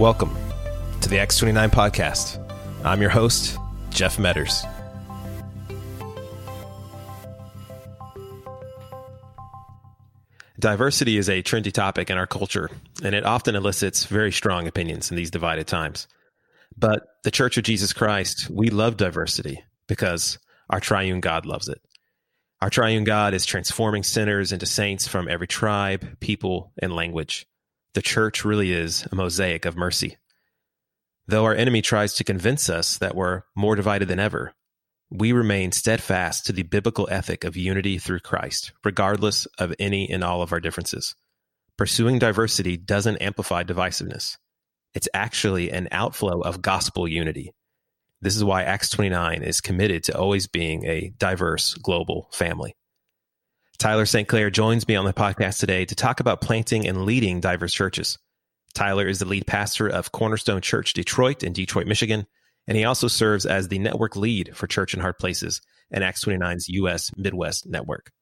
Welcome to the Acts 29 podcast. I'm your host, Jeff Medders. Diversity is a trendy topic in our culture, and it often elicits very strong opinions in these divided times. But the Church of Jesus Christ, we love diversity because our triune God loves it. Our triune God is transforming sinners into saints from every tribe, people, and language. The church really is a mosaic of mercy. Though our enemy tries to convince us that we're more divided than ever, we remain steadfast to the biblical ethic of unity through Christ, regardless of any and all of our differences. Pursuing diversity doesn't amplify divisiveness. It's actually an outflow of gospel unity. This is why Acts 29 is committed to always being a diverse global family. Tyler St. Clair joins me on the podcast today to talk about planting and leading diverse churches. Tyler is the lead pastor of Cornerstone Church Detroit in Detroit, Michigan, and he also serves as the network lead for Church in Hard Places and Acts 29's U.S. Midwest network.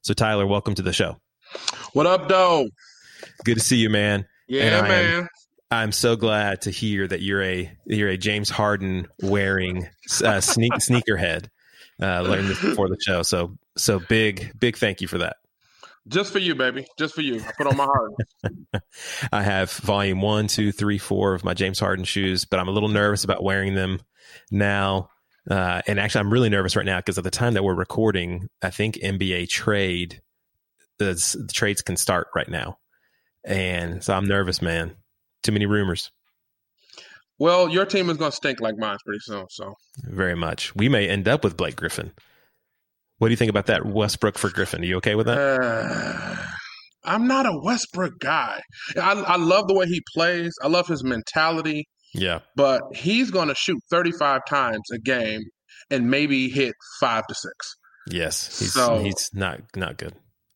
So, Tyler, welcome to the show. What up, though? Good to see you, man. Yeah, man. I'm so glad to hear that you're a you're a James Harden wearing uh, sneak, sneakerhead. Uh, learned this before the show, so so big big thank you for that. Just for you, baby. Just for you. I put on my heart. I have volume one, two, three, four of my James Harden shoes, but I'm a little nervous about wearing them now. Uh, and actually, I'm really nervous right now because at the time that we're recording, I think NBA trade, the, the trades can start right now. And so I'm nervous, man. Too many rumors. Well, your team is going to stink like mine pretty soon. So very much. We may end up with Blake Griffin. What do you think about that Westbrook for Griffin? Are you okay with that? Uh, I'm not a Westbrook guy. I, I love the way he plays. I love his mentality. Yeah. But he's going to shoot 35 times a game and maybe hit five to six. Yes. He's, so, he's not not good.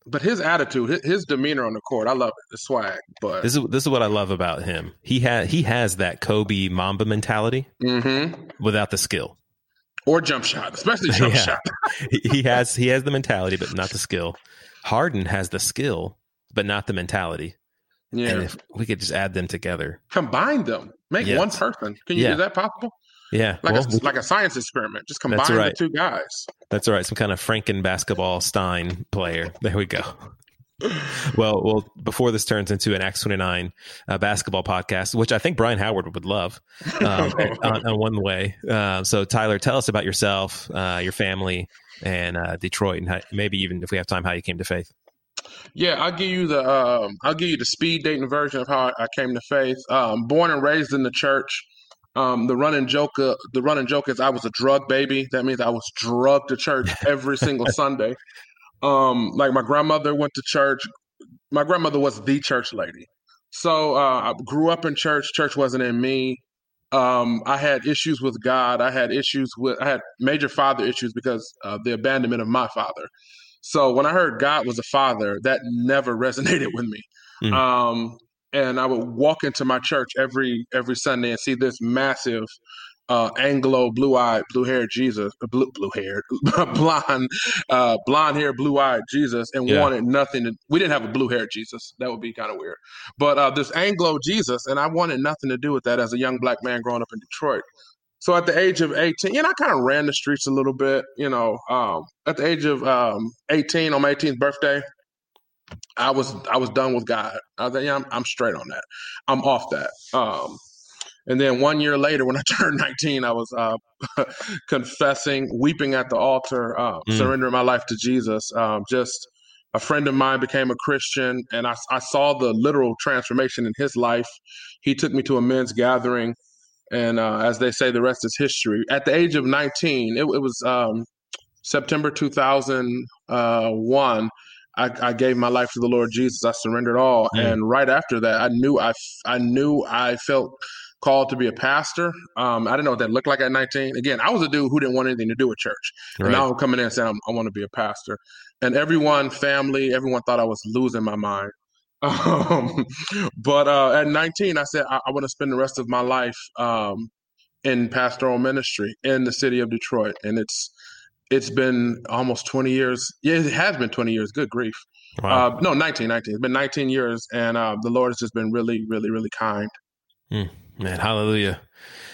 But his attitude, his demeanor on the court, I love it. The swag. But this is this is what I love about him. He has he has that Kobe Mamba mentality mm-hmm. without the skill or jump shot, especially jump yeah. shot. he has he has the mentality, but not the skill. Harden has the skill, but not the mentality. Yeah, and if we could just add them together, combine them, make yes. one person. Can you? Yeah. Is that possible? Yeah, like well, a like a science experiment. Just combine right. the two guys. That's right. Some kind of Franken basketball Stein player. There we go well, well, before this turns into an Acts 29 uh, basketball podcast, which I think Brian Howard would love um, on, on, one way. Uh, so, Tyler, tell us about yourself, uh, your family, and uh, Detroit, and how, maybe even if we have time, how you came to faith. Yeah, I'll give you the um, I'll give you the speed dating version of how I came to faith. Um, born and raised in the church. Um, the running joke, uh, the running joke is I was a drug baby. That means I was drugged to church every single Sunday. Um, like my grandmother went to church. My grandmother was the church lady. So uh, I grew up in church. Church wasn't in me. Um, I had issues with God. I had issues with. I had major father issues because of the abandonment of my father. So when I heard God was a father, that never resonated with me. Mm. Um, and I would walk into my church every every Sunday and see this massive uh, Anglo, blue-eyed, blue-haired Jesus, uh, blue, blue-haired, blonde, uh, blonde hair, blue-eyed Jesus, and yeah. wanted nothing. To, we didn't have a blue-haired Jesus. That would be kind of weird. But uh, this Anglo Jesus, and I wanted nothing to do with that as a young black man growing up in Detroit. So at the age of 18, you know, I kind of ran the streets a little bit. You know, um, at the age of um, 18, on my 18th birthday, I was I was done with God. I was like, yeah, I'm, I'm straight on that. I'm off that. Um, and then one year later, when I turned 19, I was uh, confessing, weeping at the altar, uh, mm. surrendering my life to Jesus. Um, just a friend of mine became a Christian, and I, I, saw the literal transformation in his life. He took me to a men's gathering, and uh, as they say, the rest is history. At the age of 19, it, it was um, September 2001. I, I, gave my life to the Lord Jesus. I surrendered all, mm. and right after that, I knew I, I knew I felt called to be a pastor. Um, I didn't know what that looked like at 19. Again, I was a dude who didn't want anything to do with church. Right. And now I'm coming in and saying i want to be a pastor. And everyone, family, everyone thought I was losing my mind. Um, but uh, at 19, I said I, I want to spend the rest of my life um, in pastoral ministry in the city of Detroit, and it's it's been almost 20 years. Yeah, it has been 20 years. Good grief. Wow. Uh, no, 19, 19. It's been 19 years, and uh, the Lord has just been really, really, really kind. Mm, man, hallelujah.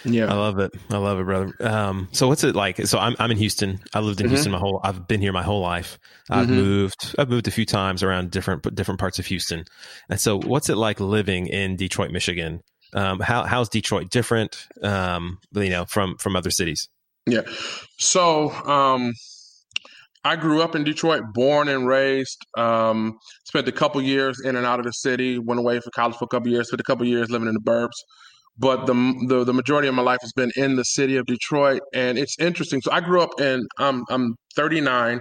Yeah, I love it. I love it, brother. Um, so what's it like? So I'm I'm in Houston. I lived in mm-hmm. Houston my whole. I've been here my whole life. I've mm-hmm. moved. I've moved a few times around different different parts of Houston. And so, what's it like living in Detroit, Michigan? Um, how how's Detroit different? Um, you know, from from other cities. Yeah. So um, I grew up in Detroit, born and raised. Um, spent a couple years in and out of the city. Went away for college for a couple years. Spent a couple years living in the burbs but the, the, the majority of my life has been in the city of Detroit, and it's interesting. So I grew up in I'm I'm 39.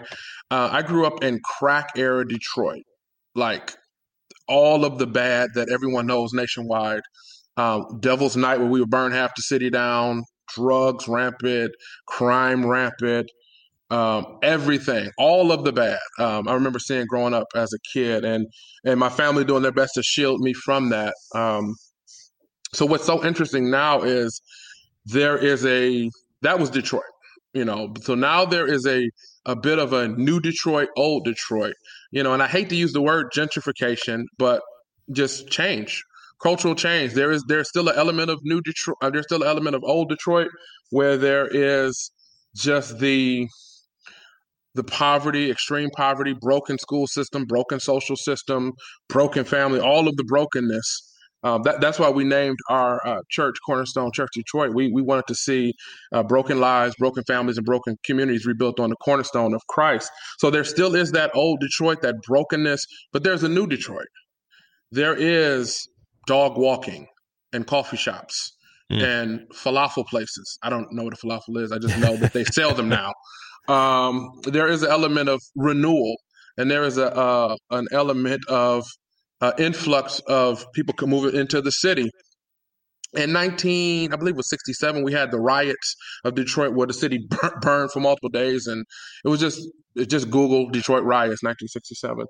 Uh, I grew up in crack era Detroit, like all of the bad that everyone knows nationwide. Um, Devil's Night, where we would burn half the city down, drugs rampant, crime rampant, um, everything, all of the bad. Um, I remember seeing growing up as a kid, and and my family doing their best to shield me from that. Um, so what's so interesting now is there is a that was Detroit, you know. So now there is a a bit of a new Detroit, old Detroit, you know. And I hate to use the word gentrification, but just change, cultural change. There is there's still an element of new Detroit. Uh, there's still an element of old Detroit where there is just the the poverty, extreme poverty, broken school system, broken social system, broken family, all of the brokenness um, that, that's why we named our uh, church Cornerstone Church Detroit. We we wanted to see uh, broken lives, broken families, and broken communities rebuilt on the cornerstone of Christ. So there still is that old Detroit, that brokenness, but there's a new Detroit. There is dog walking and coffee shops mm. and falafel places. I don't know what a falafel is. I just know that they sell them now. Um, there is an element of renewal, and there is a uh, an element of uh, influx of people moving into the city. In 19, I believe it was 67, we had the riots of Detroit where the city burned for multiple days. And it was just, it just Google Detroit riots, 1967.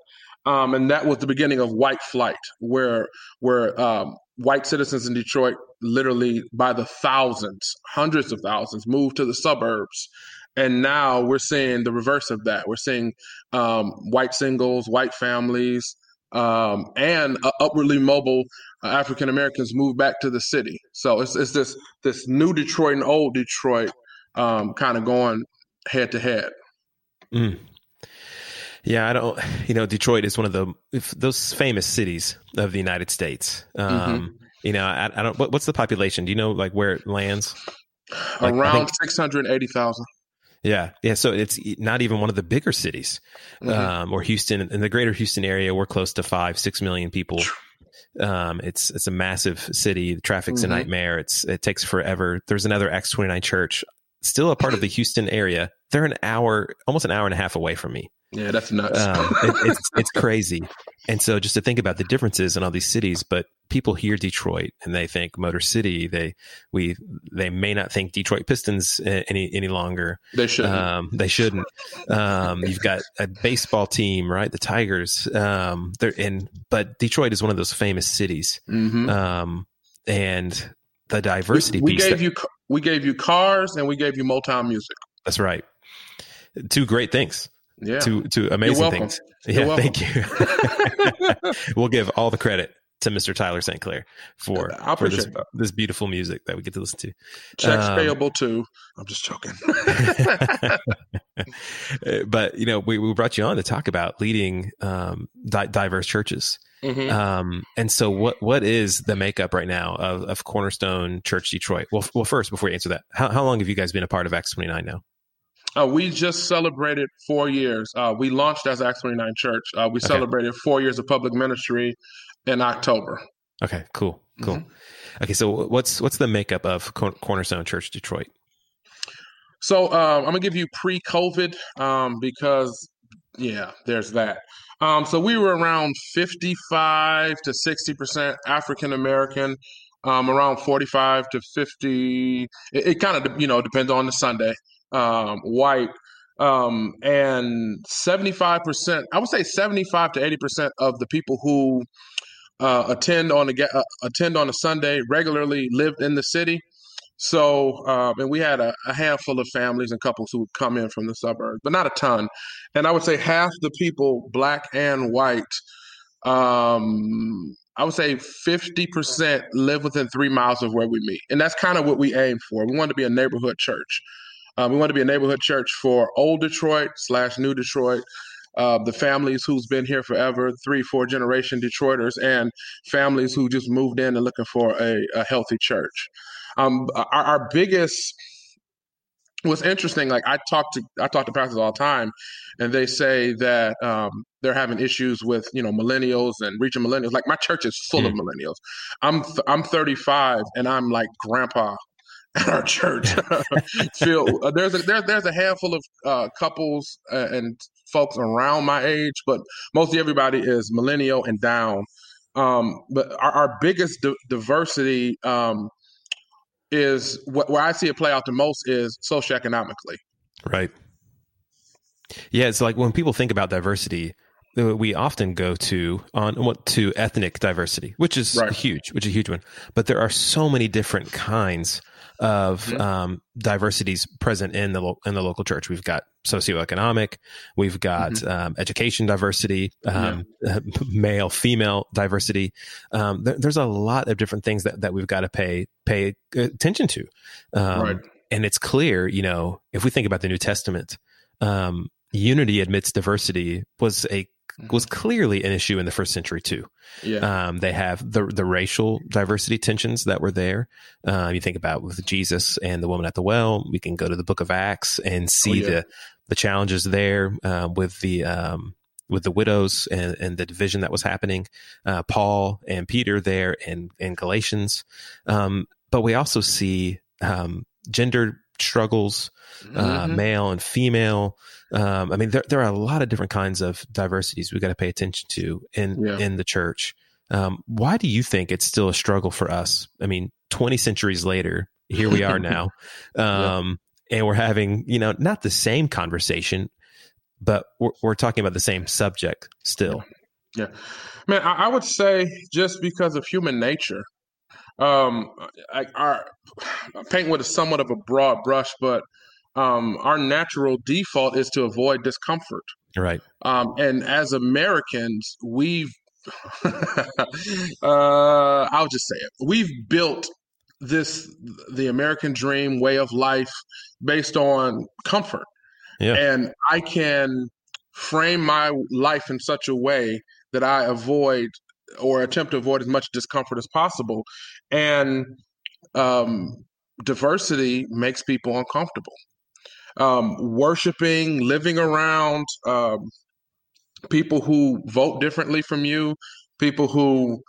Um, and that was the beginning of white flight, where, where um, white citizens in Detroit literally by the thousands, hundreds of thousands moved to the suburbs. And now we're seeing the reverse of that. We're seeing um, white singles, white families, um, and uh, upwardly mobile uh, African Americans move back to the city. So it's, it's this this new Detroit and old Detroit um, kind of going head to head. Mm. Yeah, I don't. You know, Detroit is one of the those famous cities of the United States. Um, mm-hmm. You know, I, I, don't. What, what's the population? Do you know like where it lands? Like, Around six hundred eighty thousand. Yeah, yeah. So it's not even one of the bigger cities, mm-hmm. um, or Houston in the greater Houston area. We're close to five, six million people. Um, it's it's a massive city. The traffic's mm-hmm. a nightmare. It's it takes forever. There's another Acts twenty nine church, still a part of the Houston area. They're an hour, almost an hour and a half away from me. Yeah, that's nuts. Um, it, it's it's crazy. And so just to think about the differences in all these cities, but people hear Detroit and they think Motor City. They we they may not think Detroit Pistons any any longer. They shouldn't. Um, they shouldn't. Um, you've got a baseball team, right? The Tigers. Um, they're in, but Detroit is one of those famous cities. Mm-hmm. Um, and the diversity we, we gave that, you we gave you cars and we gave you Motown music. That's right. Two great things. Yeah. Two two amazing things. Yeah, thank you. we'll give all the credit to Mr. Tyler St. Clair for, for this, this, beautiful music that we get to listen to. Checks um, payable too. I'm just joking. but you know, we, we brought you on to talk about leading um, di- diverse churches. Mm-hmm. Um, and so, what what is the makeup right now of, of Cornerstone Church Detroit? Well, well, first, before you answer that, how, how long have you guys been a part of Acts twenty nine now? Uh, we just celebrated four years. Uh, we launched as Acts 29 Church. Uh, we okay. celebrated four years of public ministry in October. Okay, cool, cool. Mm-hmm. Okay, so what's what's the makeup of Cornerstone Church Detroit? So um, I'm gonna give you pre-COVID um, because yeah, there's that. Um, so we were around 55 to 60 percent African American, um, around 45 to 50. It, it kind of you know depends on the Sunday. Um, white, um, and 75 percent. I would say 75 to 80 percent of the people who uh, attend on a uh, attend on a Sunday regularly, lived in the city. So, um, and we had a, a, handful of families and couples who would come in from the suburbs, but not a ton. And I would say half the people, black and white, um, I would say 50% live within three miles of where we meet. And that's kind of what we aim for. We want to be a neighborhood church. Um, we want to be a neighborhood church for old Detroit slash new Detroit, uh, the families who's been here forever, three, four generation Detroiters, and families who just moved in and looking for a, a healthy church. Um, our, our biggest what's interesting like i talk to i talk to pastors all the time and they say that um, they're having issues with you know millennials and reaching millennials like my church is full mm. of millennials i'm th- i'm 35 and i'm like grandpa at our church feel uh, there's a there, there's a handful of uh, couples uh, and folks around my age but mostly everybody is millennial and down um, but our, our biggest di- diversity um, is what, where I see it play out the most is socioeconomically. Right. Yeah, it's like when people think about diversity, uh, we often go to on what to ethnic diversity, which is right. huge, which is a huge one. But there are so many different kinds of mm-hmm. um, diversities present in the lo- in the local church. We've got socioeconomic, we've got mm-hmm. um, education diversity, um, yeah. male female diversity. Um, there, there's a lot of different things that, that we've got to pay pay attention to. Um, right. And it's clear, you know, if we think about the New Testament, um, unity amidst diversity was a was mm-hmm. clearly an issue in the first century too. Yeah. Um, they have the the racial diversity tensions that were there. Uh, you think about with Jesus and the woman at the well. We can go to the Book of Acts and see oh, yeah. the the challenges there uh, with the um, with the widows and, and the division that was happening. Uh, Paul and Peter there in in Galatians, um, but we also see um, gender struggles, uh, mm-hmm. male and female. Um, I mean, there, there are a lot of different kinds of diversities we got to pay attention to in yeah. in the church. Um, why do you think it's still a struggle for us? I mean, twenty centuries later, here we are now, um, yeah. and we're having you know not the same conversation, but we're, we're talking about the same subject still. Yeah, man, I, I would say just because of human nature, um, I, our paint with a somewhat of a broad brush, but um, our natural default is to avoid discomfort. Right. Um, and as Americans, we've, uh, I'll just say it, we've built this, the American dream way of life based on comfort. Yeah. And I can frame my life in such a way that I avoid or attempt to avoid as much discomfort as possible. And um, diversity makes people uncomfortable um, worshiping, living around um, people who vote differently from you, people who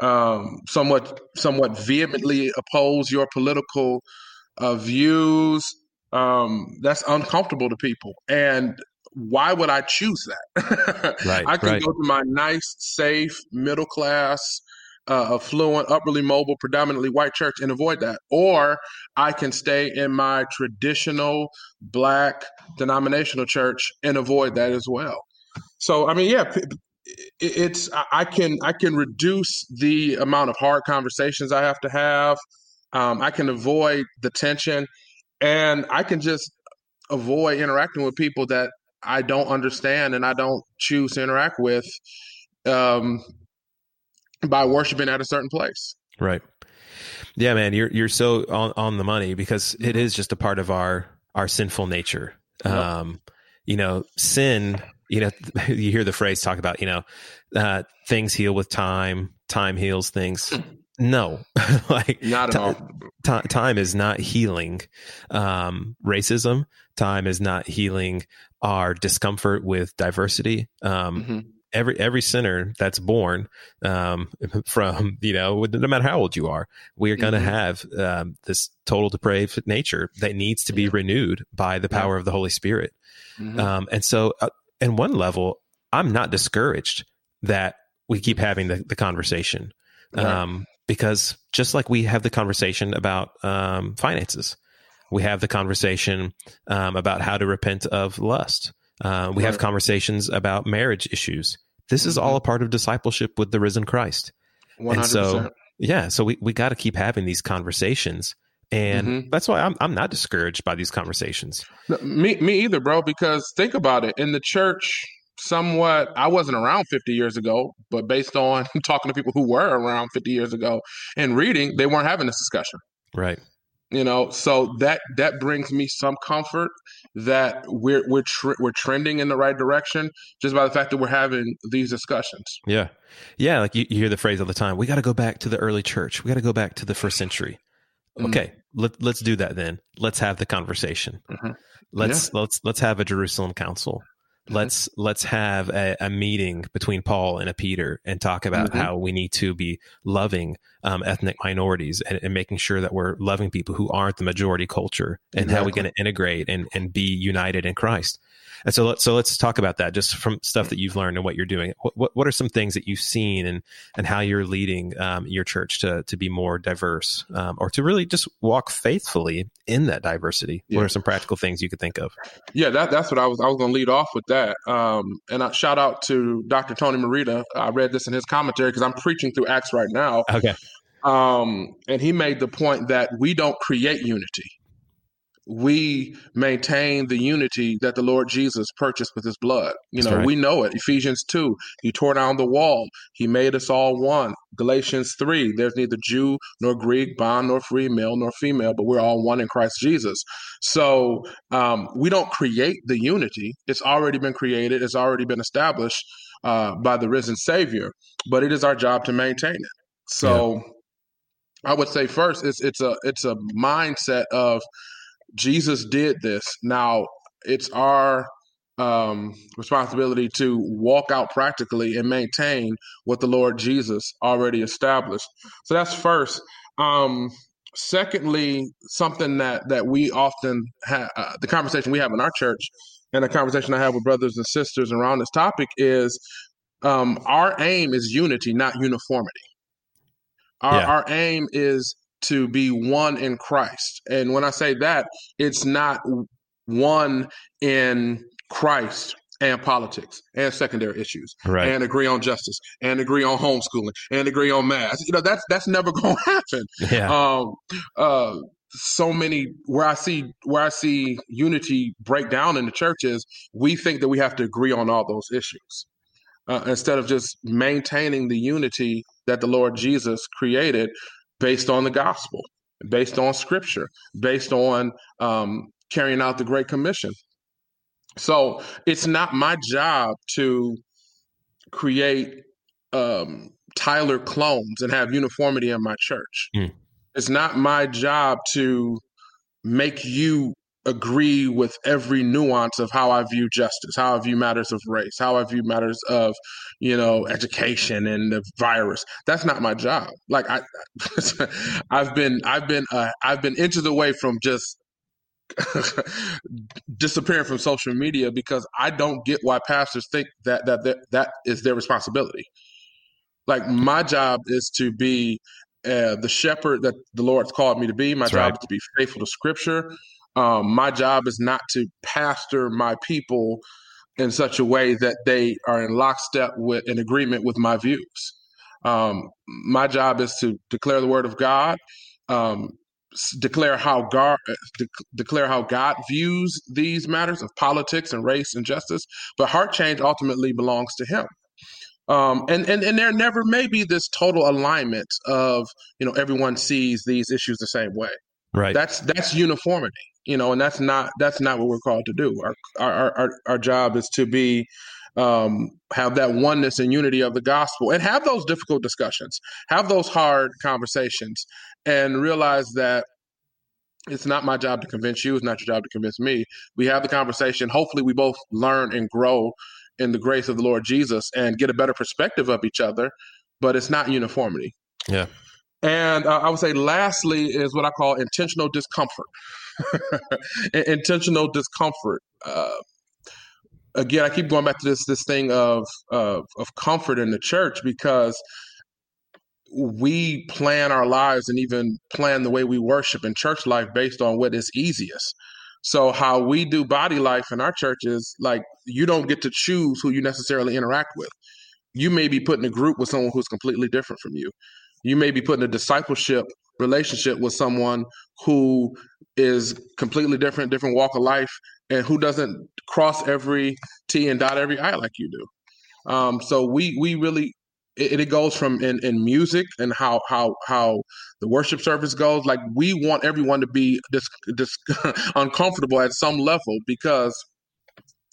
um, somewhat somewhat vehemently oppose your political uh, views. Um, that's uncomfortable to people, and why would I choose that? right, I can right. go to my nice, safe, middle class uh, affluent, upperly mobile, predominantly white church and avoid that. Or I can stay in my traditional black denominational church and avoid that as well. So, I mean, yeah, it's I can I can reduce the amount of hard conversations I have to have. Um, I can avoid the tension, and I can just avoid interacting with people that I don't understand and I don't choose to interact with. Um, by worshiping at a certain place. Right. Yeah, man, you're you're so on, on the money because it is just a part of our our sinful nature. Um, you know, sin. You know, you hear the phrase talk about you know uh, things heal with time. Time heals things. No, like not at t- all. T- time is not healing um, racism. Time is not healing our discomfort with diversity. Um, mm-hmm every every sinner that's born um, from you know no matter how old you are we are going to mm-hmm. have um, this total depraved nature that needs to be renewed by the power yeah. of the holy spirit mm-hmm. um, and so uh, in one level i'm not discouraged that we keep having the, the conversation right. Um, because just like we have the conversation about um, finances we have the conversation um, about how to repent of lust uh, we right. have conversations about marriage issues. This is all mm-hmm. a part of discipleship with the risen Christ. 100%. And so, yeah, so we, we got to keep having these conversations And mm-hmm. that's why I'm I'm not discouraged by these conversations. No, me me either, bro. Because think about it, in the church, somewhat I wasn't around 50 years ago, but based on talking to people who were around 50 years ago and reading, they weren't having this discussion. Right you know so that that brings me some comfort that we're we're tr- we're trending in the right direction just by the fact that we're having these discussions. Yeah. Yeah like you, you hear the phrase all the time we got to go back to the early church. We got to go back to the first century. Mm-hmm. okay let, let's do that then. Let's have the conversation. Mm-hmm. let's yeah. let's let's have a jerusalem council Mm-hmm. let's let's have a, a, meeting between Paul and a Peter and talk about mm-hmm. how we need to be loving um, ethnic minorities and, and, making sure that we're loving people who aren't the majority culture and exactly. how we're going to integrate and, and be united in Christ. And so, let, so let's talk about that just from stuff that you've learned and what you're doing. What, what, what are some things that you've seen and, and how you're leading um, your church to, to be more diverse um, or to really just walk faithfully in that diversity? Yeah. What are some practical things you could think of? Yeah, that, that's what I was, I was going to lead off with that. Um, and I shout out to Dr. Tony Merida. I read this in his commentary because I'm preaching through Acts right now. Okay. Um, and he made the point that we don't create unity we maintain the unity that the Lord Jesus purchased with his blood. You know, right. we know it. Ephesians 2, he tore down the wall. He made us all one. Galatians 3, there's neither Jew nor Greek, bond nor free, male nor female, but we're all one in Christ Jesus. So um, we don't create the unity. It's already been created, it's already been established uh, by the risen Savior, but it is our job to maintain it. So yeah. I would say first, it's it's a it's a mindset of Jesus did this. Now it's our um, responsibility to walk out practically and maintain what the Lord Jesus already established. So that's first. Um, secondly, something that that we often have uh, the conversation we have in our church, and the conversation I have with brothers and sisters around this topic is um, our aim is unity, not uniformity. Our, yeah. our aim is to be one in Christ. And when I say that, it's not one in Christ and politics and secondary issues right. and agree on justice and agree on homeschooling and agree on math. You know, that's that's never going to happen. Yeah. Um, uh, so many where I see where I see unity break down in the churches, we think that we have to agree on all those issues. Uh, instead of just maintaining the unity that the Lord Jesus created based on the gospel, based on scripture, based on um, carrying out the Great Commission. So it's not my job to create um, Tyler clones and have uniformity in my church. Mm. It's not my job to make you agree with every nuance of how I view justice, how I view matters of race, how I view matters of, you know, education and the virus. That's not my job. Like I, I've been, I've been, uh, I've been inches away from just disappearing from social media because I don't get why pastors think that that that, that is their responsibility. Like my job is to be uh, the shepherd that the Lord's called me to be. My That's job right. is to be faithful to Scripture. Um, my job is not to pastor my people in such a way that they are in lockstep with in agreement with my views. Um, my job is to declare the word of God, um, declare how God de- declare how God views these matters of politics and race and justice. But heart change ultimately belongs to Him. Um, and, and and there never may be this total alignment of you know everyone sees these issues the same way. Right. That's that's uniformity you know, and that's not that's not what we're called to do. Our our our, our job is to be um, have that oneness and unity of the gospel, and have those difficult discussions, have those hard conversations, and realize that it's not my job to convince you. It's not your job to convince me. We have the conversation. Hopefully, we both learn and grow in the grace of the Lord Jesus and get a better perspective of each other. But it's not uniformity. Yeah. And uh, I would say, lastly, is what I call intentional discomfort. intentional discomfort. Uh, again, I keep going back to this this thing of, of of comfort in the church because we plan our lives and even plan the way we worship in church life based on what is easiest. So how we do body life in our churches, like you don't get to choose who you necessarily interact with. You may be put in a group with someone who's completely different from you. You may be put in a discipleship relationship with someone who is completely different, different walk of life, and who doesn't cross every T and dot every I like you do. Um, so we we really it, it goes from in, in music and how how how the worship service goes. Like we want everyone to be dis, dis uncomfortable at some level because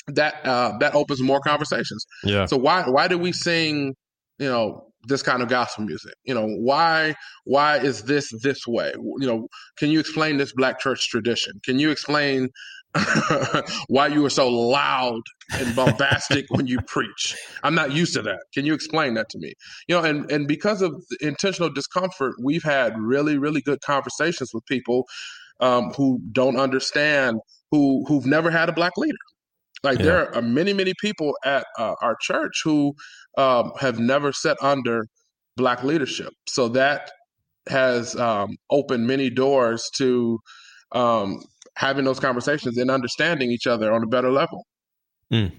that uh, that opens more conversations. Yeah. So why why do we sing? You know this kind of gospel music. You know why why is this this way? You know, can you explain this black church tradition? Can you explain why you were so loud and bombastic when you preach. I'm not used to that. Can you explain that to me? You know, and and because of intentional discomfort, we've had really really good conversations with people um, who don't understand, who who've never had a black leader. Like yeah. there are many many people at uh, our church who um, have never sat under black leadership. So that has um, opened many doors to um, having those conversations and understanding each other on a better level. Mm.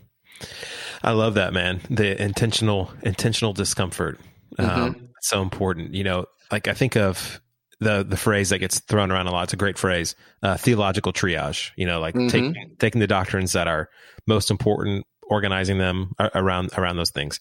I love that, man. The intentional intentional discomfort. Um, mm-hmm. So important. You know, like I think of the the phrase that gets thrown around a lot. It's a great phrase, uh, theological triage. You know, like mm-hmm. taking taking the doctrines that are most important, organizing them around around those things.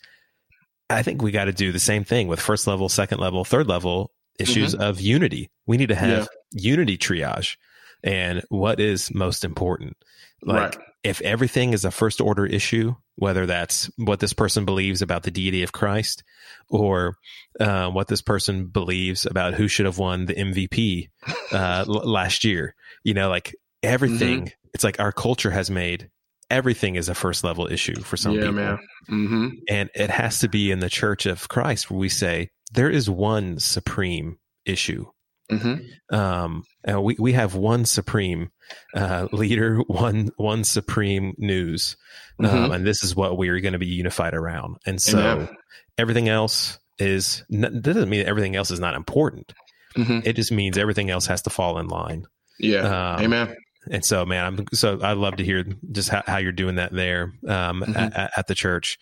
I think we got to do the same thing with first level, second level, third level issues mm-hmm. of unity. We need to have yeah. unity triage and what is most important. Like right. if everything is a first order issue, whether that's what this person believes about the deity of Christ or uh, what this person believes about who should have won the MVP uh, l- last year, you know, like everything, mm-hmm. it's like our culture has made everything is a first level issue for some yeah, people. Man. Mm-hmm. And it has to be in the church of Christ where we say there is one supreme issue Mm-hmm. Um, uh, we we have one supreme uh, leader, one one supreme news, um, mm-hmm. and this is what we are going to be unified around. And so Amen. everything else is that doesn't mean that everything else is not important. Mm-hmm. It just means everything else has to fall in line. Yeah. Um, Amen. And so, man, I'm so I'd love to hear just how, how you're doing that there um, mm-hmm. at, at, the church.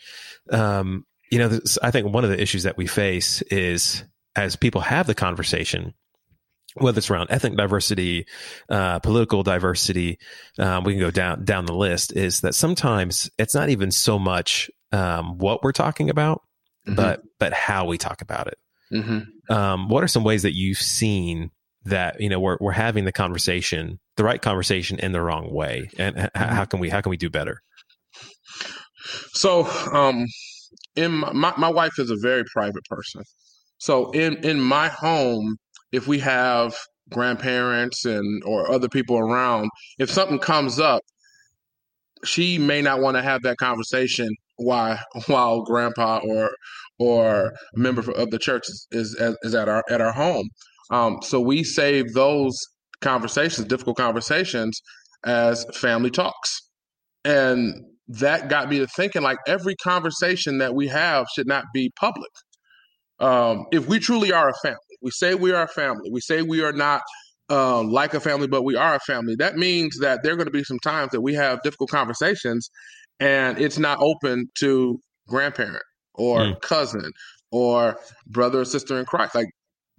Um, you know, this, I think one of the issues that we face is as people have the conversation, whether it's around ethnic diversity, uh, political diversity, um, we can go down down the list. Is that sometimes it's not even so much um, what we're talking about, mm-hmm. but but how we talk about it. Mm-hmm. Um, what are some ways that you've seen that you know we're we're having the conversation, the right conversation, in the wrong way, and mm-hmm. how can we how can we do better? So, um, in my my wife is a very private person. So in in my home, if we have grandparents and or other people around, if something comes up, she may not want to have that conversation while while grandpa or or a member of the church is is, is at our at our home. Um, so we save those conversations, difficult conversations, as family talks, and that got me to thinking like every conversation that we have should not be public. Um, if we truly are a family we say we are a family. We say we are not uh, like a family, but we are a family. That means that there are going to be some times that we have difficult conversations, and it's not open to grandparent or mm. cousin or brother or sister in Christ. Like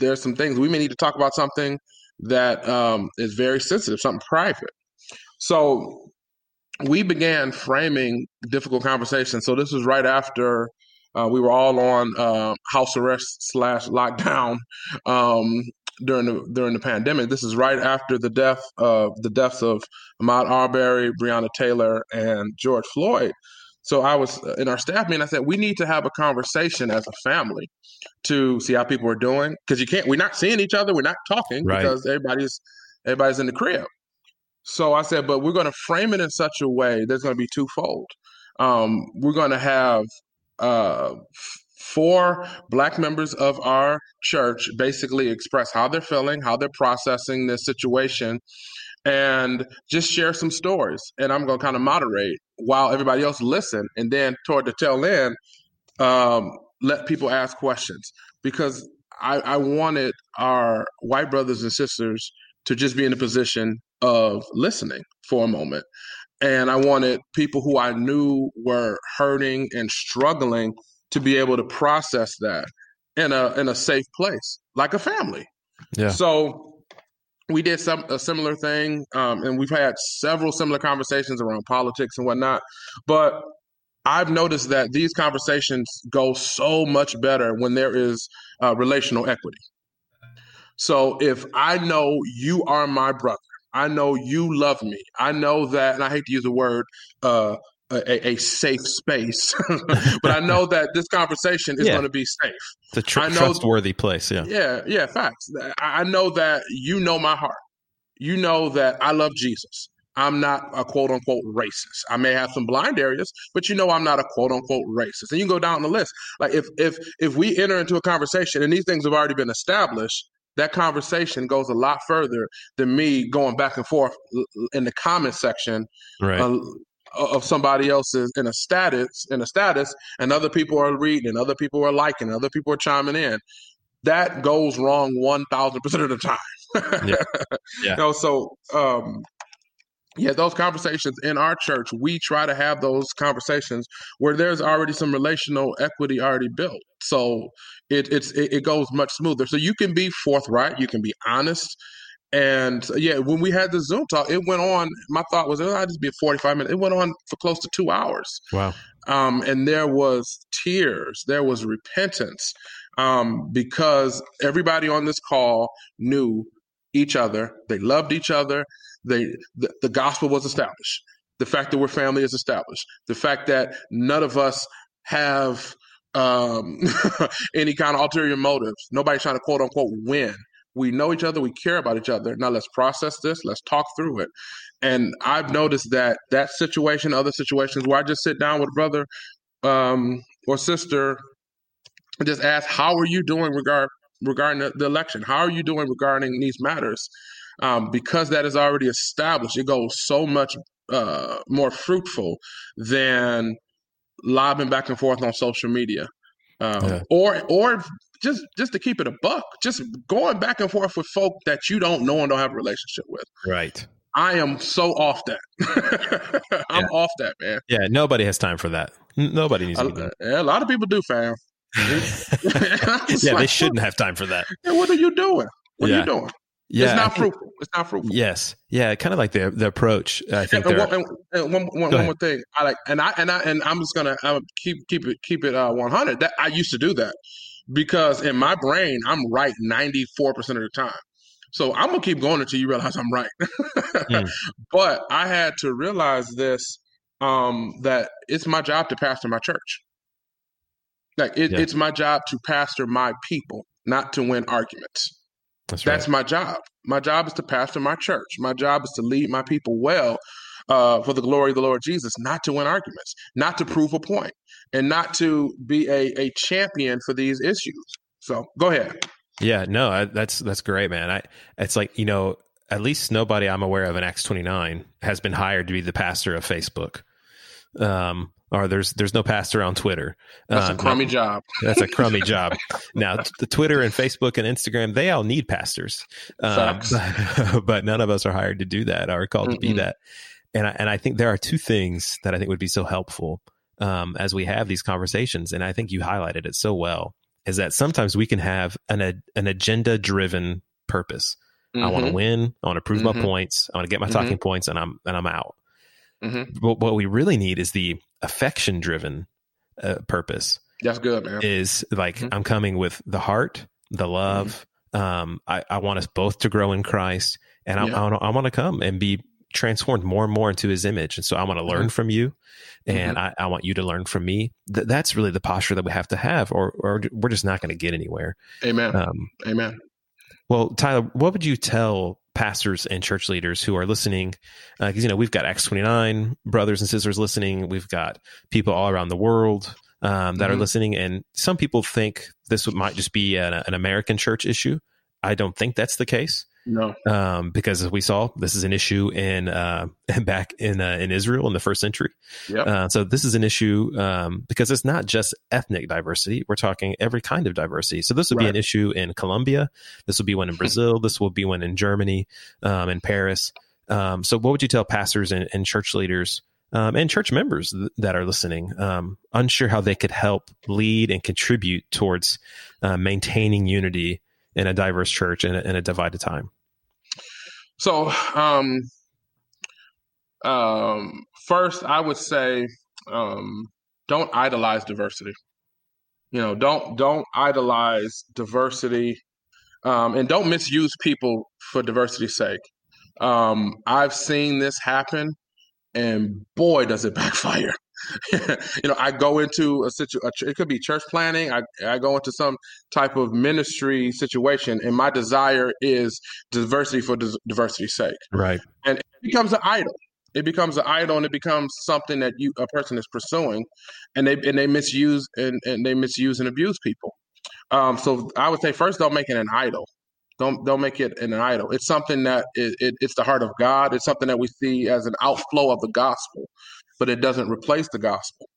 there's some things we may need to talk about something that um, is very sensitive, something private. So we began framing difficult conversations. So this was right after uh, we were all on uh, house arrest slash lockdown um, during the during the pandemic. This is right after the death of the deaths of Ahmaud Arbery, Breonna Taylor, and George Floyd. So I was in our staff meeting. I said we need to have a conversation as a family to see how people are doing because you can't. We're not seeing each other. We're not talking right. because everybody's everybody's in the crib. So I said, but we're going to frame it in such a way that's going to be twofold. Um, we're going to have uh, four black members of our church basically express how they're feeling, how they're processing this situation, and just share some stories. And I'm going to kind of moderate while everybody else listen. And then toward the tail end, um, let people ask questions because I, I wanted our white brothers and sisters to just be in a position of listening for a moment. And I wanted people who I knew were hurting and struggling to be able to process that in a in a safe place, like a family. Yeah. So we did some a similar thing, um, and we've had several similar conversations around politics and whatnot. But I've noticed that these conversations go so much better when there is uh, relational equity. So if I know you are my brother, I know you love me, I know that, and I hate to use the word uh, a, a, safe space, but I know that this conversation is yeah. going to be safe. It's a tr- trustworthy place. Yeah. Yeah. Yeah. Facts. I know that you know my heart. You know that I love Jesus. I'm not a quote unquote racist. I may have some blind areas, but you know I'm not a quote unquote racist. And you can go down the list. Like if if if we enter into a conversation and these things have already been established, that conversation goes a lot further than me going back and forth in the comment section right. uh, of somebody else's in a status in a status and other people are reading and other people are liking other people are chiming in that goes wrong 1000% of the time yeah. yeah. So um, yeah, those conversations in our church, we try to have those conversations where there's already some relational equity already built. So it, it's it, it goes much smoother. So you can be forthright, you can be honest, and yeah, when we had the Zoom talk, it went on. My thought was, oh, I'd just be 45 minutes. It went on for close to two hours. Wow. Um, and there was tears, there was repentance, um, because everybody on this call knew each other. They loved each other. They the, the gospel was established. The fact that we're family is established. The fact that none of us have um, any kind of ulterior motives. Nobody's trying to quote unquote win. We know each other. We care about each other. Now let's process this. Let's talk through it. And I've noticed that that situation, other situations where I just sit down with a brother um, or sister and just ask, "How are you doing regard regarding the, the election? How are you doing regarding these matters?" Um, because that is already established, it goes so much uh, more fruitful than lobbing back and forth on social media. Um, yeah. or or just just to keep it a buck, just going back and forth with folk that you don't know and don't have a relationship with. Right. I am so off that. I'm yeah. off that, man. Yeah, nobody has time for that. Nobody needs. A, yeah, a lot of people do, fam. yeah, like, they shouldn't have time for that. Yeah, what are you doing? What yeah. are you doing? Yeah, it's not fruitful. It's not fruitful. Yes, yeah, kind of like the the approach. I think. And, one, and, and one, one, one more thing, I like, and I and I and I'm just gonna I'm keep keep it keep it uh, 100. That I used to do that because in my brain I'm right 94 percent of the time. So I'm gonna keep going until you realize I'm right. mm. But I had to realize this um, that it's my job to pastor my church. Like it, yeah. it's my job to pastor my people, not to win arguments. That's, right. That's my job. My job is to pastor my church. My job is to lead my people well uh, for the glory of the Lord Jesus, not to win arguments, not to prove a point, and not to be a, a champion for these issues. So go ahead. Yeah, no, I, that's that's great, man. I it's like you know, at least nobody I'm aware of in Acts 29 has been hired to be the pastor of Facebook. Um, or there's there's no pastor on Twitter. That's uh, a crummy no, job. That's a crummy job. Now, the Twitter and Facebook and Instagram, they all need pastors, um, but, but, none of us are hired to do that or called Mm-mm. to be that. And I, and I think there are two things that I think would be so helpful um, as we have these conversations. And I think you highlighted it so well. Is that sometimes we can have an an agenda driven purpose. Mm-hmm. I want to win. I want to prove mm-hmm. my points. I want to get my talking mm-hmm. points, and I'm and I'm out. Mm-hmm. But what we really need is the affection driven uh, purpose. That's good, man. Is like mm-hmm. I'm coming with the heart, the love. Mm-hmm. Um, I, I want us both to grow in Christ, and I, yeah. I, I want to come and be transformed more and more into His image. And so I want to learn mm-hmm. from you, and mm-hmm. I, I, want you to learn from me. Th- that's really the posture that we have to have, or or we're just not going to get anywhere. Amen. Um, Amen. Well, Tyler, what would you tell pastors and church leaders who are listening because uh, you know we've got Acts 29 brothers and sisters listening we've got people all around the world um, that mm-hmm. are listening and some people think this might just be an, an american church issue i don't think that's the case no, um, because as we saw, this is an issue in uh, back in uh, in Israel in the first century. Yep. Uh, so this is an issue um, because it's not just ethnic diversity; we're talking every kind of diversity. So this would right. be an issue in Colombia. This will be one in Brazil. this will be one in Germany, um, in Paris. Um, so what would you tell pastors and, and church leaders um, and church members th- that are listening, um, unsure how they could help lead and contribute towards uh, maintaining unity in a diverse church in a, in a divided time? So, um, um, first, I would say um, don't idolize diversity. You know, don't don't idolize diversity, um, and don't misuse people for diversity's sake. Um, I've seen this happen, and boy, does it backfire. you know, I go into a situation, it could be church planting. I, I go into some type of ministry situation, and my desire is diversity for diversity's sake. Right. And it becomes an idol. It becomes an idol, and it becomes something that you a person is pursuing, and they and they misuse and, and they misuse and abuse people. Um, so I would say first, don't make it an idol. Don't don't make it an idol. It's something that it, it, it's the heart of God. It's something that we see as an outflow of the gospel, but it doesn't replace the gospel.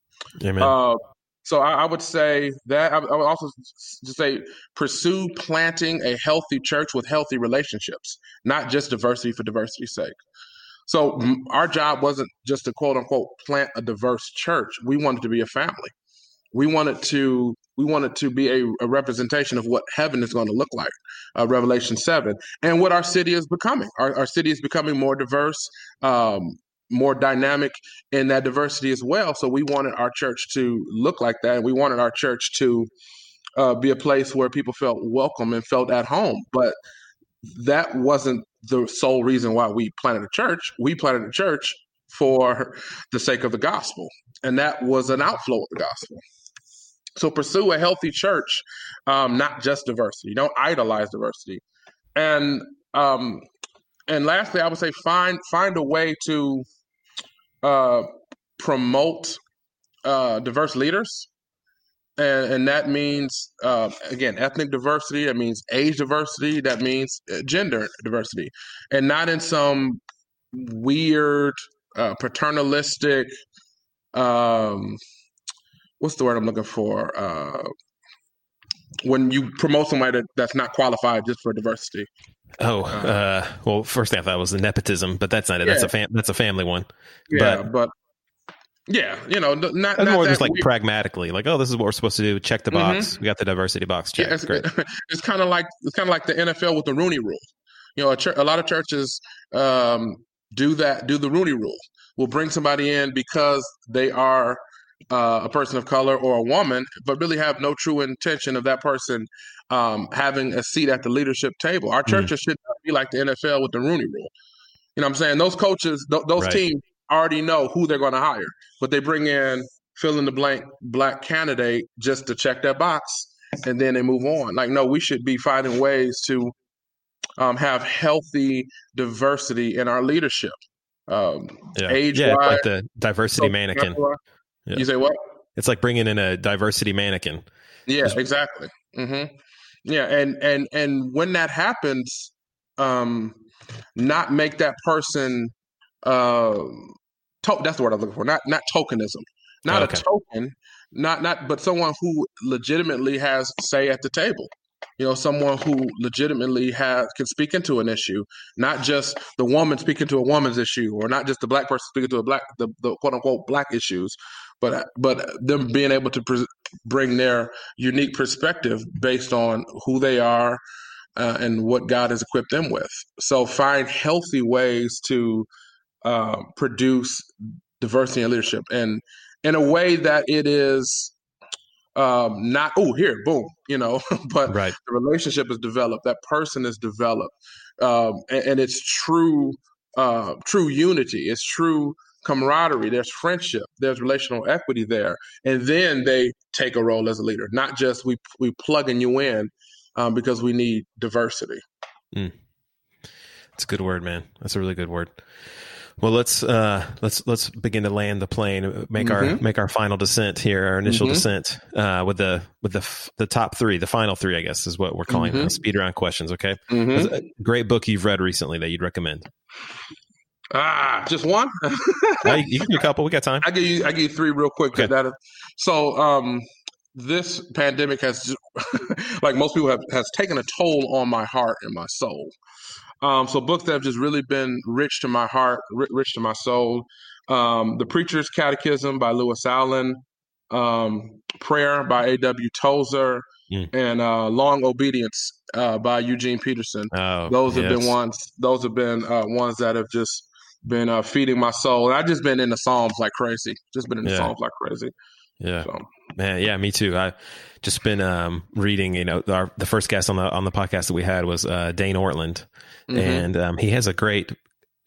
Amen. Uh, so I, I, would say that I, I would also just say pursue planting a healthy church with healthy relationships, not just diversity for diversity's sake. So our job wasn't just to quote unquote plant a diverse church. We wanted to be a family. We wanted to we wanted to be a, a representation of what heaven is going to look like, uh, Revelation 7, and what our city is becoming. Our, our city is becoming more diverse, um, more dynamic in that diversity as well. So we wanted our church to look like that. And we wanted our church to uh, be a place where people felt welcome and felt at home. But that wasn't the sole reason why we planted a church. We planted a church for the sake of the gospel. And that was an outflow of the gospel. So pursue a healthy church, um, not just diversity. Don't idolize diversity. And um, and lastly, I would say find find a way to uh, promote uh, diverse leaders, and and that means uh, again ethnic diversity. That means age diversity. That means uh, gender diversity, and not in some weird uh, paternalistic um, what's the word I'm looking for? Uh, when you promote somebody that, that's not qualified just for diversity. Oh, uh, uh, well, first thing I thought was the nepotism, but that's not it. Yeah. That's a fam- that's a family one. Yeah, but, but yeah, you know, not, not more just like we, pragmatically, like, oh, this is what we're supposed to do. Check the box. Mm-hmm. We got the diversity box. Check. Yeah, it's, it's kind of like it's kind of like the NFL with the Rooney Rule. You know, a, a lot of churches um, do that. Do the Rooney Rule. We'll bring somebody in because they are uh, a person of color or a woman, but really have no true intention of that person um, having a seat at the leadership table. Our mm. churches mm. should not be like the NFL with the Rooney Rule. You know what I'm saying? Those coaches, th- those right. teams already know who they're going to hire, but they bring in fill in the blank black candidate just to check that box and then they move on. Like, no, we should be finding ways to um, have healthy diversity in our leadership. Um, yeah. age yeah, like the diversity mannequin. Yeah. You say what? It's like bringing in a diversity mannequin. Yeah, exactly. Mm-hmm. Yeah, and and and when that happens, um, not make that person. Uh, to- that's the word I'm looking for. Not not tokenism. Not okay. a token. Not not, but someone who legitimately has say at the table you know someone who legitimately has can speak into an issue not just the woman speaking to a woman's issue or not just the black person speaking to a black the, the quote unquote black issues but but them being able to pre- bring their unique perspective based on who they are uh, and what God has equipped them with. So find healthy ways to uh, produce diversity and leadership, and in a way that it is um, not oh here boom you know but right. the relationship is developed that person is developed um, and, and, it's true uh, true unity it's true camaraderie, there's friendship, there's relational equity there, and then they take a role as a leader. Not just we we plugging you in um, because we need diversity. Mm. That's a good word, man. That's a really good word. Well, let's uh, let's let's begin to land the plane, make mm-hmm. our make our final descent here, our initial mm-hmm. descent uh, with the with the the top three, the final three, I guess, is what we're calling mm-hmm. speed around questions. Okay, mm-hmm. great book you've read recently that you'd recommend. Ah, just one. you can do a couple. We got time. I give you. I give you three real quick. Okay. That, so, um, this pandemic has, like most people have, has taken a toll on my heart and my soul. Um, so books that have just really been rich to my heart, rich to my soul. Um, the Preacher's Catechism by Lewis Allen. Um, Prayer by A.W. Tozer. mm. and uh, Long Obedience uh, by Eugene Peterson. Oh, those have yes. been ones. Those have been uh, ones that have just been uh, feeding my soul. And I've just been in the Psalms like crazy. Just been in the yeah. Psalms like crazy. Yeah, so. man. Yeah, me too. I just been um, reading. You know, our, the first guest on the on the podcast that we had was uh, Dane Ortlund, mm-hmm. and um, he has a great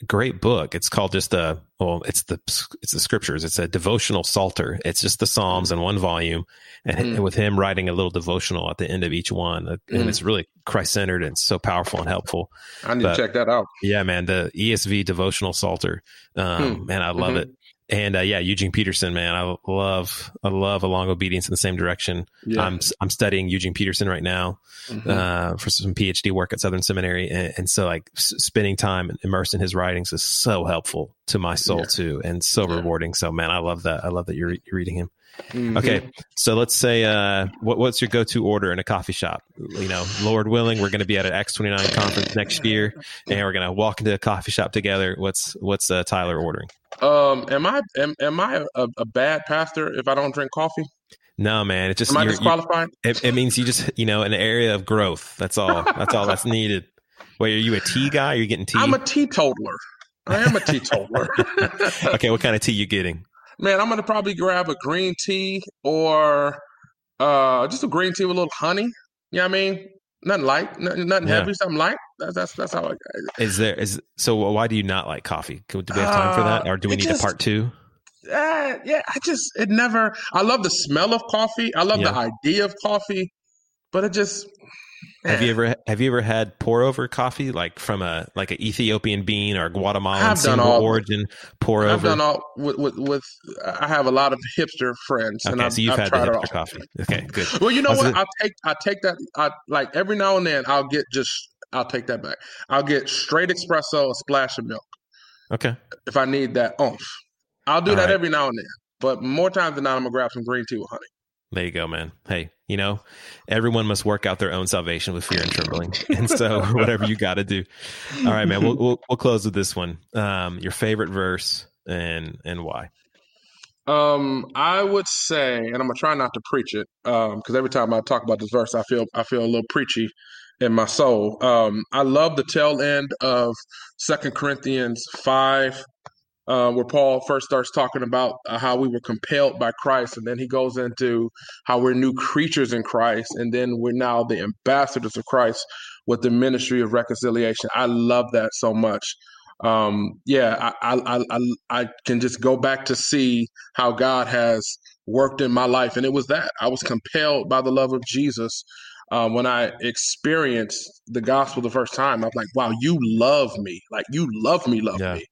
great book. It's called just the well, it's the it's the scriptures. It's a devotional psalter. It's just the Psalms in one volume, and mm. with him writing a little devotional at the end of each one, and mm. it's really Christ centered and so powerful and helpful. I need but, to check that out. Yeah, man, the ESV devotional psalter, um, mm. man, I love mm-hmm. it. And uh, yeah, Eugene Peterson, man, I love, I love a long obedience in the same direction. Yeah. I'm, I'm studying Eugene Peterson right now mm-hmm. uh, for some PhD work at Southern Seminary, and, and so like s- spending time immersed in his writings is so helpful to my soul yeah. too, and so yeah. rewarding. So man, I love that. I love that you're, you're reading him. Mm-hmm. Okay, so let's say, uh, what, what's your go-to order in a coffee shop? You know, Lord willing, we're going to be at an Acts twenty nine conference next year, and we're going to walk into a coffee shop together. What's what's uh, Tyler ordering? Um, am I am, am I a, a bad pastor if I don't drink coffee? No, man. It just am I disqualified? It, it, means you just you know an area of growth. That's all. That's all that's needed. Wait, are you a tea guy? You're getting tea? I'm a teetotaler. I am a teetotaler. okay, what kind of tea you getting? Man, I'm gonna probably grab a green tea or uh just a green tea with a little honey. You know what I mean? Nothing light, nothing, nothing yeah. heavy, something light. That's that's that's how I. Is there is so? Why do you not like coffee? Do we have time for that, or do we need just, a part two? Uh, yeah, I just it never. I love the smell of coffee. I love yeah. the idea of coffee, but it just have you ever have you ever had pour over coffee like from a like an Ethiopian bean or Guatemalan single all, origin pour I've over? I've done all with, with, with I have a lot of hipster friends. Okay, and I've, so you've I've had the hipster coffee. Okay, good. Well, you know what? I take I take that I like every now and then I'll get just I'll take that back. I'll get straight espresso, a splash of milk. Okay. If I need that oomph, I'll do all that right. every now and then. But more times than not, I'm gonna grab some green tea with honey. There you go, man. Hey, you know, everyone must work out their own salvation with fear and trembling, and so whatever you got to do. All right, man. We'll, we'll, we'll close with this one. Um, your favorite verse and and why? Um, I would say, and I'm gonna try not to preach it, um, because every time I talk about this verse, I feel I feel a little preachy in my soul. Um, I love the tail end of Second Corinthians five uh, where Paul first starts talking about uh, how we were compelled by Christ, and then he goes into how we're new creatures in Christ, and then we're now the ambassadors of Christ with the ministry of reconciliation. I love that so much. Um, yeah, I, I, I, I can just go back to see how God has worked in my life, and it was that I was compelled by the love of Jesus. Um, when I experienced the gospel the first time, I was like, wow, you love me. Like, you love me, love yeah. me.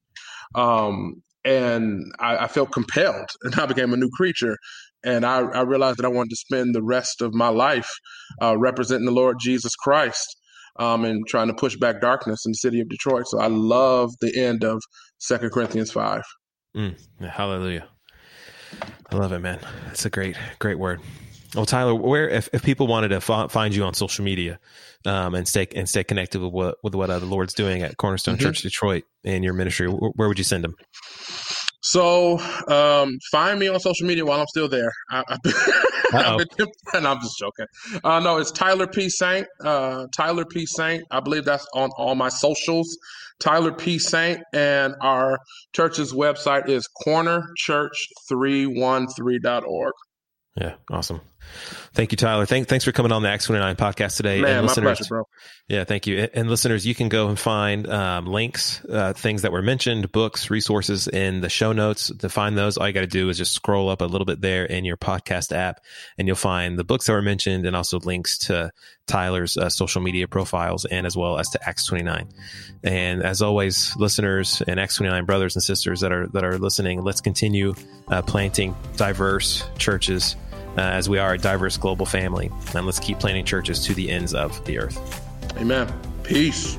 Um, and I, I, felt compelled, and I became a new creature. And I, I, realized that I wanted to spend the rest of my life uh, representing the Lord Jesus Christ um, and trying to push back darkness in the city of Detroit. So I love the end of Second Corinthians 5. Mm, hallelujah. I love it, man. It's a great, great word. Well, Tyler, where if, if people wanted to f- find you on social media um, and stay and stay connected with what with what uh, the Lord's doing at Cornerstone mm-hmm. Church Detroit and your ministry, where would you send them? So um, find me on social media while I'm still there. I, have been, been and I'm just joking. Uh, no, it's Tyler P. Saint. Uh, Tyler P. Saint. I believe that's on all my socials. Tyler P. Saint, and our church's website is cornerchurch313.org. Yeah, awesome. Thank you, Tyler. Thank, thanks for coming on the Acts 29 podcast today. Man, and listeners, pleasure, Yeah, thank you. And listeners, you can go and find um, links, uh, things that were mentioned, books, resources in the show notes. To find those, all you got to do is just scroll up a little bit there in your podcast app, and you'll find the books that were mentioned and also links to Tyler's uh, social media profiles and as well as to Acts 29. And as always, listeners and Acts 29 brothers and sisters that are that are listening, let's continue uh, planting diverse churches uh, as we are a diverse global family. And let's keep planting churches to the ends of the earth. Amen. Peace.